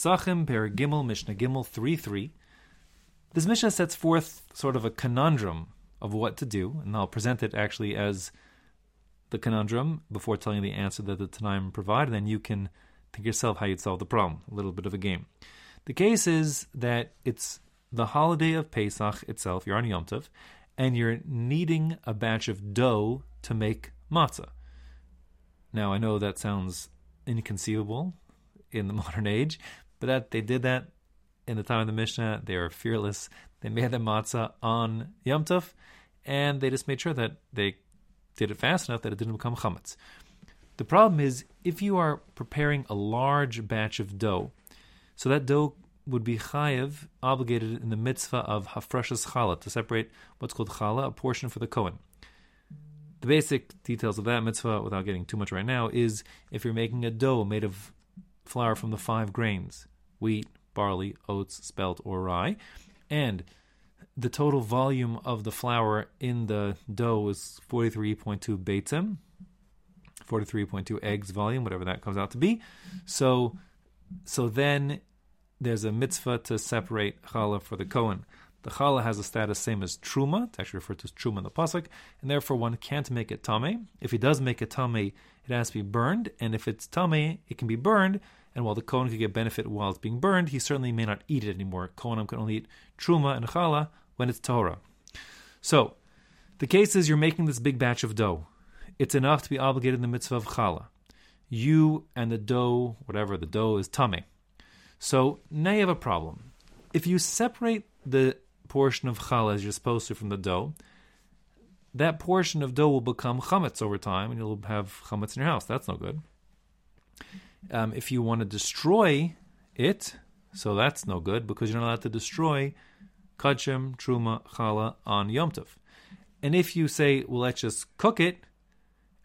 Pesachim, Perek Gimel, Mishnah Gimel 3 3. This Mishnah sets forth sort of a conundrum of what to do, and I'll present it actually as the conundrum before telling you the answer that the Tanaim provide, and then you can think yourself how you'd solve the problem. A little bit of a game. The case is that it's the holiday of Pesach itself, you're Yom Tov, and you're kneading a batch of dough to make matzah. Now, I know that sounds inconceivable in the modern age, but that they did that in the time of the Mishnah. They were fearless. They made the matzah on Yom Tov, and they just made sure that they did it fast enough that it didn't become chametz. The problem is if you are preparing a large batch of dough, so that dough would be chayev, obligated in the mitzvah of hafrashas challah, to separate what's called challah, a portion for the Kohen. The basic details of that mitzvah, without getting too much right now, is if you're making a dough made of flour from the five grains wheat, barley, oats, spelt, or rye, and the total volume of the flour in the dough is 43.2 beitzim, 43.2 eggs volume, whatever that comes out to be. So, so then there's a mitzvah to separate challah for the Kohen. The challah has a status same as truma. It's actually referred to as truma in the pasuk, and therefore one can't make it tame. If he does make it tame, it has to be burned, and if it's tame, it can be burned. And while the Kohen could get benefit while it's being burned, he certainly may not eat it anymore. Kohenim can only eat truma and challah when it's Torah. So, the case is you're making this big batch of dough. It's enough to be obligated in the mitzvah of challah. You and the dough, whatever the dough is tame. So now you have a problem. If you separate the portion of challah as you're supposed to from the dough, that portion of dough will become chametz over time, and you'll have chametz in your house. That's no good. Um, if you want to destroy it, so that's no good because you're not allowed to destroy kachem, truma, challah on Yom Tov. And if you say, well, let's just cook it,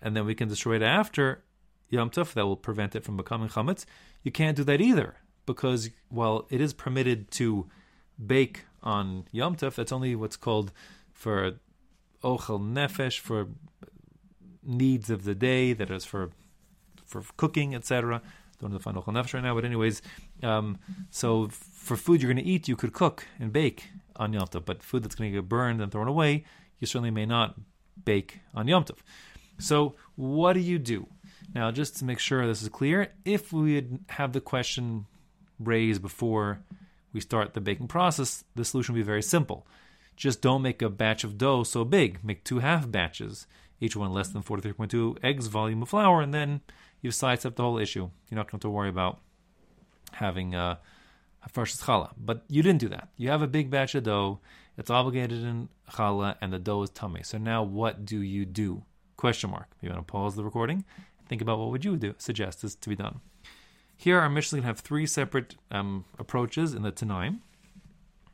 and then we can destroy it after Yom Tov, that will prevent it from becoming chametz, you can't do that either because while it is permitted to bake on Yom Tov, that's only what's called for ochel nefesh for needs of the day, that is for for cooking, etc. Don't know find ochel nefesh right now, but anyways, um, so for food you're going to eat, you could cook and bake on Yom Tov, but food that's going to get burned and thrown away, you certainly may not bake on Yom Tov. So what do you do? Now, just to make sure this is clear, if we had have the question raised before we start the baking process, the solution would be very simple. Just don't make a batch of dough so big. Make two half batches, each one less than 43.2 eggs volume of flour, and then you've sidestepped the whole issue. You're not going to worry about having uh, a fresh challah. But you didn't do that. You have a big batch of dough. It's obligated in challah, and the dough is tame. So now what do you do? Question mark. You want to pause the recording? Think about what would you do suggest is to be done. Here, our mission Mishnah have three separate um, approaches in the Tanaim.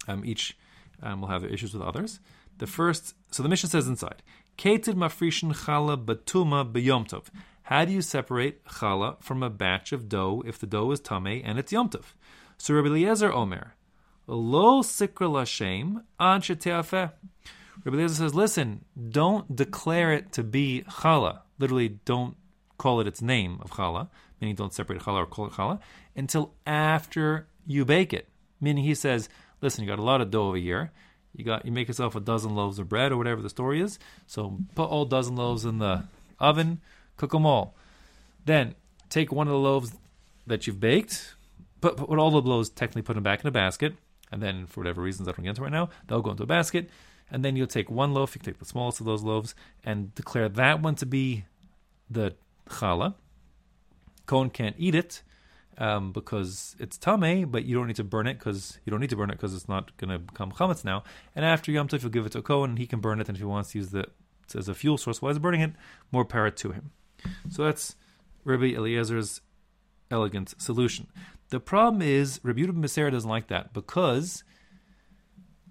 Um, each um, will have issues with others. The first, so the Mishnah says inside, Keitzad mafrishin challah batuma b'yomtov. How do you separate challah from a batch of dough if the dough is tame and it's yomtov? So Rabbi Eliezer Omer, lo sikra lashem ad sheteafeh. Rabbi Eliezer says, listen, don't declare it to be challah. Literally, don't call it its name of challah meaning don't separate challah or kol challah, until after you bake it. Meaning he says, listen, you got a lot of dough over here. You got you make yourself a dozen loaves of bread or whatever the story is. So put all dozen loaves in the oven, cook them all. Then take one of the loaves that you've baked, put, put all the loaves technically put them back in a basket, and then for whatever reasons I don't get into right now, they'll go into a basket. And then you'll take one loaf, you take the smallest of those loaves, and declare that one to be the challah, Kohen can't eat it um, because it's tame, but you don't need to burn it because you don't need to burn it because it's not going to become chametz now. And after Yom Tov, you'll give it to a Kohen, and he can burn it. And if he wants to use it as a fuel source while he's burning it, more power to him. So that's Rabbi Eliezer's elegant solution. The problem is Rabbi Yehuda Beseira doesn't like that because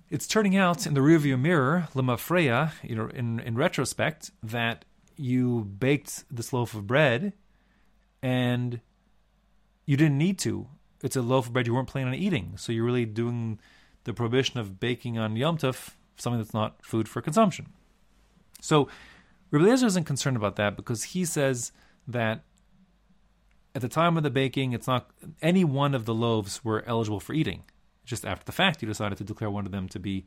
it's turning out in the rearview mirror, lemafreya, you know, in, in retrospect, that you baked this loaf of bread and you didn't need to. It's a loaf of bread you weren't planning on eating, so you're really doing the prohibition of baking on Yom Tov, something that's not food for consumption. So Rabbi isn't concerned about that because he says that at the time of the baking, it's not any one of the loaves were eligible for eating. Just after the fact, you decided to declare one of them to be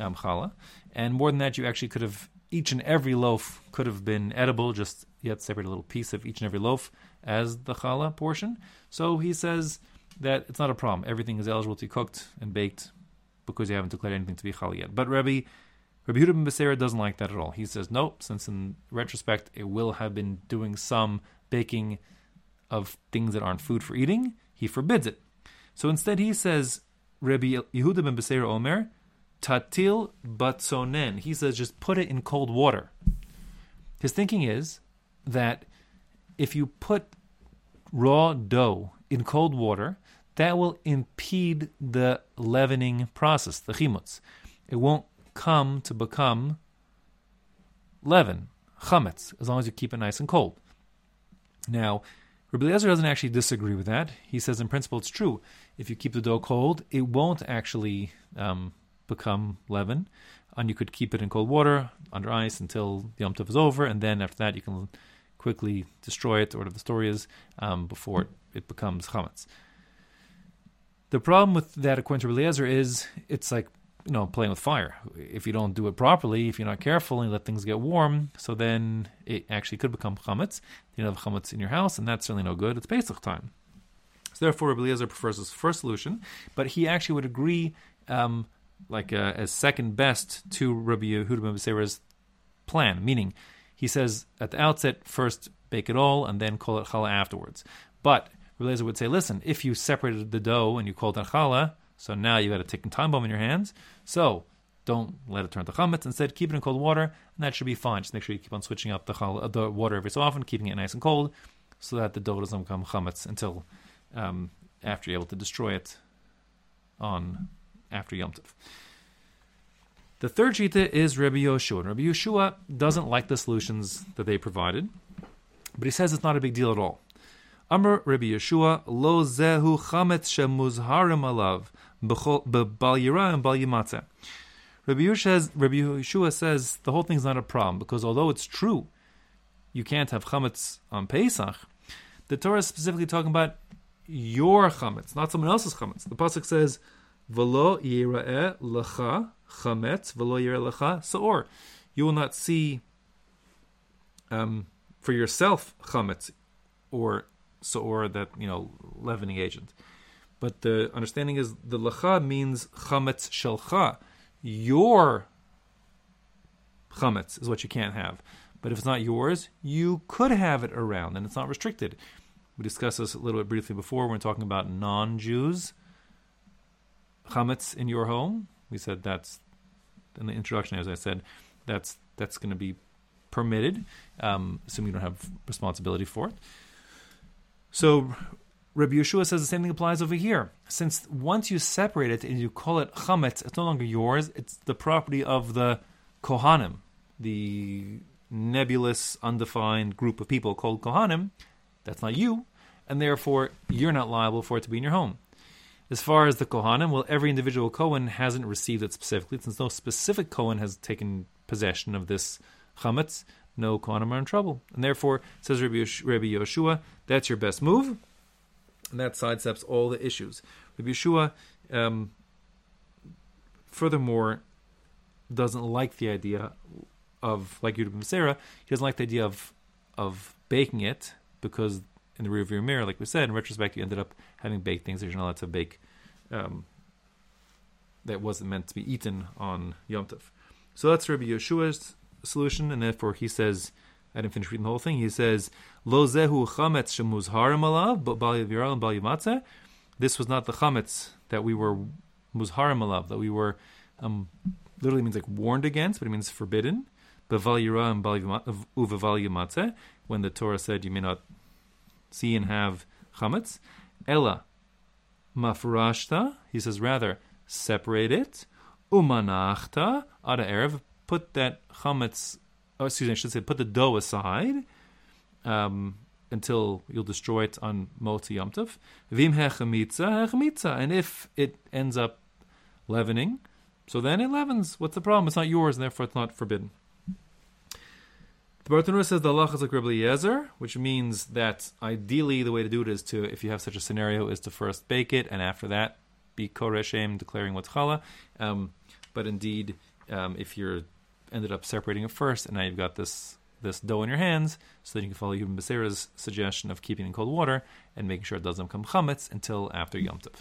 um, challah, and more than that, you actually could have each and every loaf could have been edible. Just yet separate a little piece of each and every loaf as the challah portion. So he says that it's not a problem. Everything is eligible to be cooked and baked because you haven't declared anything to be challah yet. But Rabbi Rabbi Yehuda ben Beseira doesn't like that at all. He says, nope, since in retrospect it will have been doing some baking of things that aren't food for eating, he forbids it. So instead he says, Rabbi Yehuda ben Beseira Omer, tatil batzonen. He says, just put it in cold water. His thinking is that if you put raw dough in cold water, that will impede the leavening process, the chimutz. It won't come to become leaven, chametz, as long as you keep it nice and cold. Now, Rabbi Eliezer doesn't actually disagree with that. He says, in principle, it's true. If you keep the dough cold, it won't actually um, become leaven, and you could keep it in cold water under ice until the Yom is over, and then after that you can quickly destroy it, or whatever the story is, um, before it, it becomes chametz. The problem with that, according to Eliezer, is it's like you know playing with fire. If you don't do it properly, if you're not careful and you let things get warm, so then it actually could become chametz. You have chametz in your house, and that's certainly no good. It's Pesach time. So therefore, Rabbi Eliezer prefers this first solution, but he actually would agree, um, like uh, as second best to Rabbi Yehuda ben Beseira's plan. Meaning, he says at the outset, first bake it all, and then call it challah afterwards. But Rabbi would say, listen, if you separated the dough and you called it challah, so now you've got a ticking time bomb in your hands. So don't let it turn to chametz. Instead, keep it in cold water, and that should be fine. Just make sure you keep on switching up the chal- the water every so often, keeping it nice and cold, so that the dough doesn't become chametz until um, after you're able to destroy it on after Yom Tov. The third shita is Rabbi Yehoshua. Rabbi Yehoshua doesn't like the solutions that they provided, but he says it's not a big deal at all. Amr Rabbi Yehoshua lo zehu chametz shemuzharim alav b'bal yira and bal yimatzeh. Yehoshua, Rabbi Yehoshua says the whole thing's not a problem because although it's true you can't have chametz on Pesach, the Torah is specifically talking about your chametz, not someone else's chametz. The pasuk says, "V'lo yira'eh lecha chametz, v'lo yira'eh lecha saor." You will not see um, for yourself chametz or or that you know leavening agent. But the understanding is the lecha means chametz shelcha. Your chametz is what you can't have. But if it's not yours, you could have it around, and it's not restricted. We discussed this a little bit briefly before when talking about non-Jews chametz in your home. We said that's in the introduction, as I said, that's that's going to be permitted, um, assuming you don't have responsibility for it. So Rabbi Yehoshua says the same thing applies over here. Since once you separate it and you call it chametz, it's no longer yours. It's the property of the kohanim, the nebulous, undefined group of people called kohanim. That's not you, and therefore you're not liable for it to be in your home. As far as the kohanim, well, every individual kohen hasn't received it specifically, since no specific kohen has taken possession of this chametz no Kohanim are in trouble. And therefore, says Rabbi, Yehoshua, that's your best move. And that sidesteps all the issues. Rabbi Yehoshua, um, furthermore, doesn't like the idea of, like Yehuda Beseira, he doesn't like the idea of of baking it because in the rearview mirror, like we said, in retrospect, you ended up having baked things that you're not allowed to bake um, that wasn't meant to be eaten on Yom Tov. So that's Rabbi Yehoshua's solution, and therefore he says, I didn't finish reading the whole thing. He says, Lo zehu chametz shemuzharim alav, but bal and bal yimatzeh. This was not the chametz that we were muzharim alav, that we were, um, literally means like warned against, but it means forbidden. Beval yira and yimatzeh, when the Torah said you may not see and have chametz. Ella mafrashta, he says rather, separate it. Umanachta, ada erev, put that chametz, oh, excuse me, I should say, put the dough aside um, until you'll destroy it on Motzi Yom Tov. Vim hechamitza, hechamitza. And if it ends up leavening, so then it leavens. What's the problem? It's not yours, and therefore it's not forbidden. The Bartenura says the halacha is like Rabbi which means that ideally the way to do it is to, if you have such a scenario, is to first bake it and after that be koreshem, declaring what's challah. Um, but indeed, um, if you're ended up separating it first and now you've got this this dough in your hands, so then you can follow ben Beseira's suggestion of keeping in cold water and making sure it doesn't become chametz until after Yom Tov.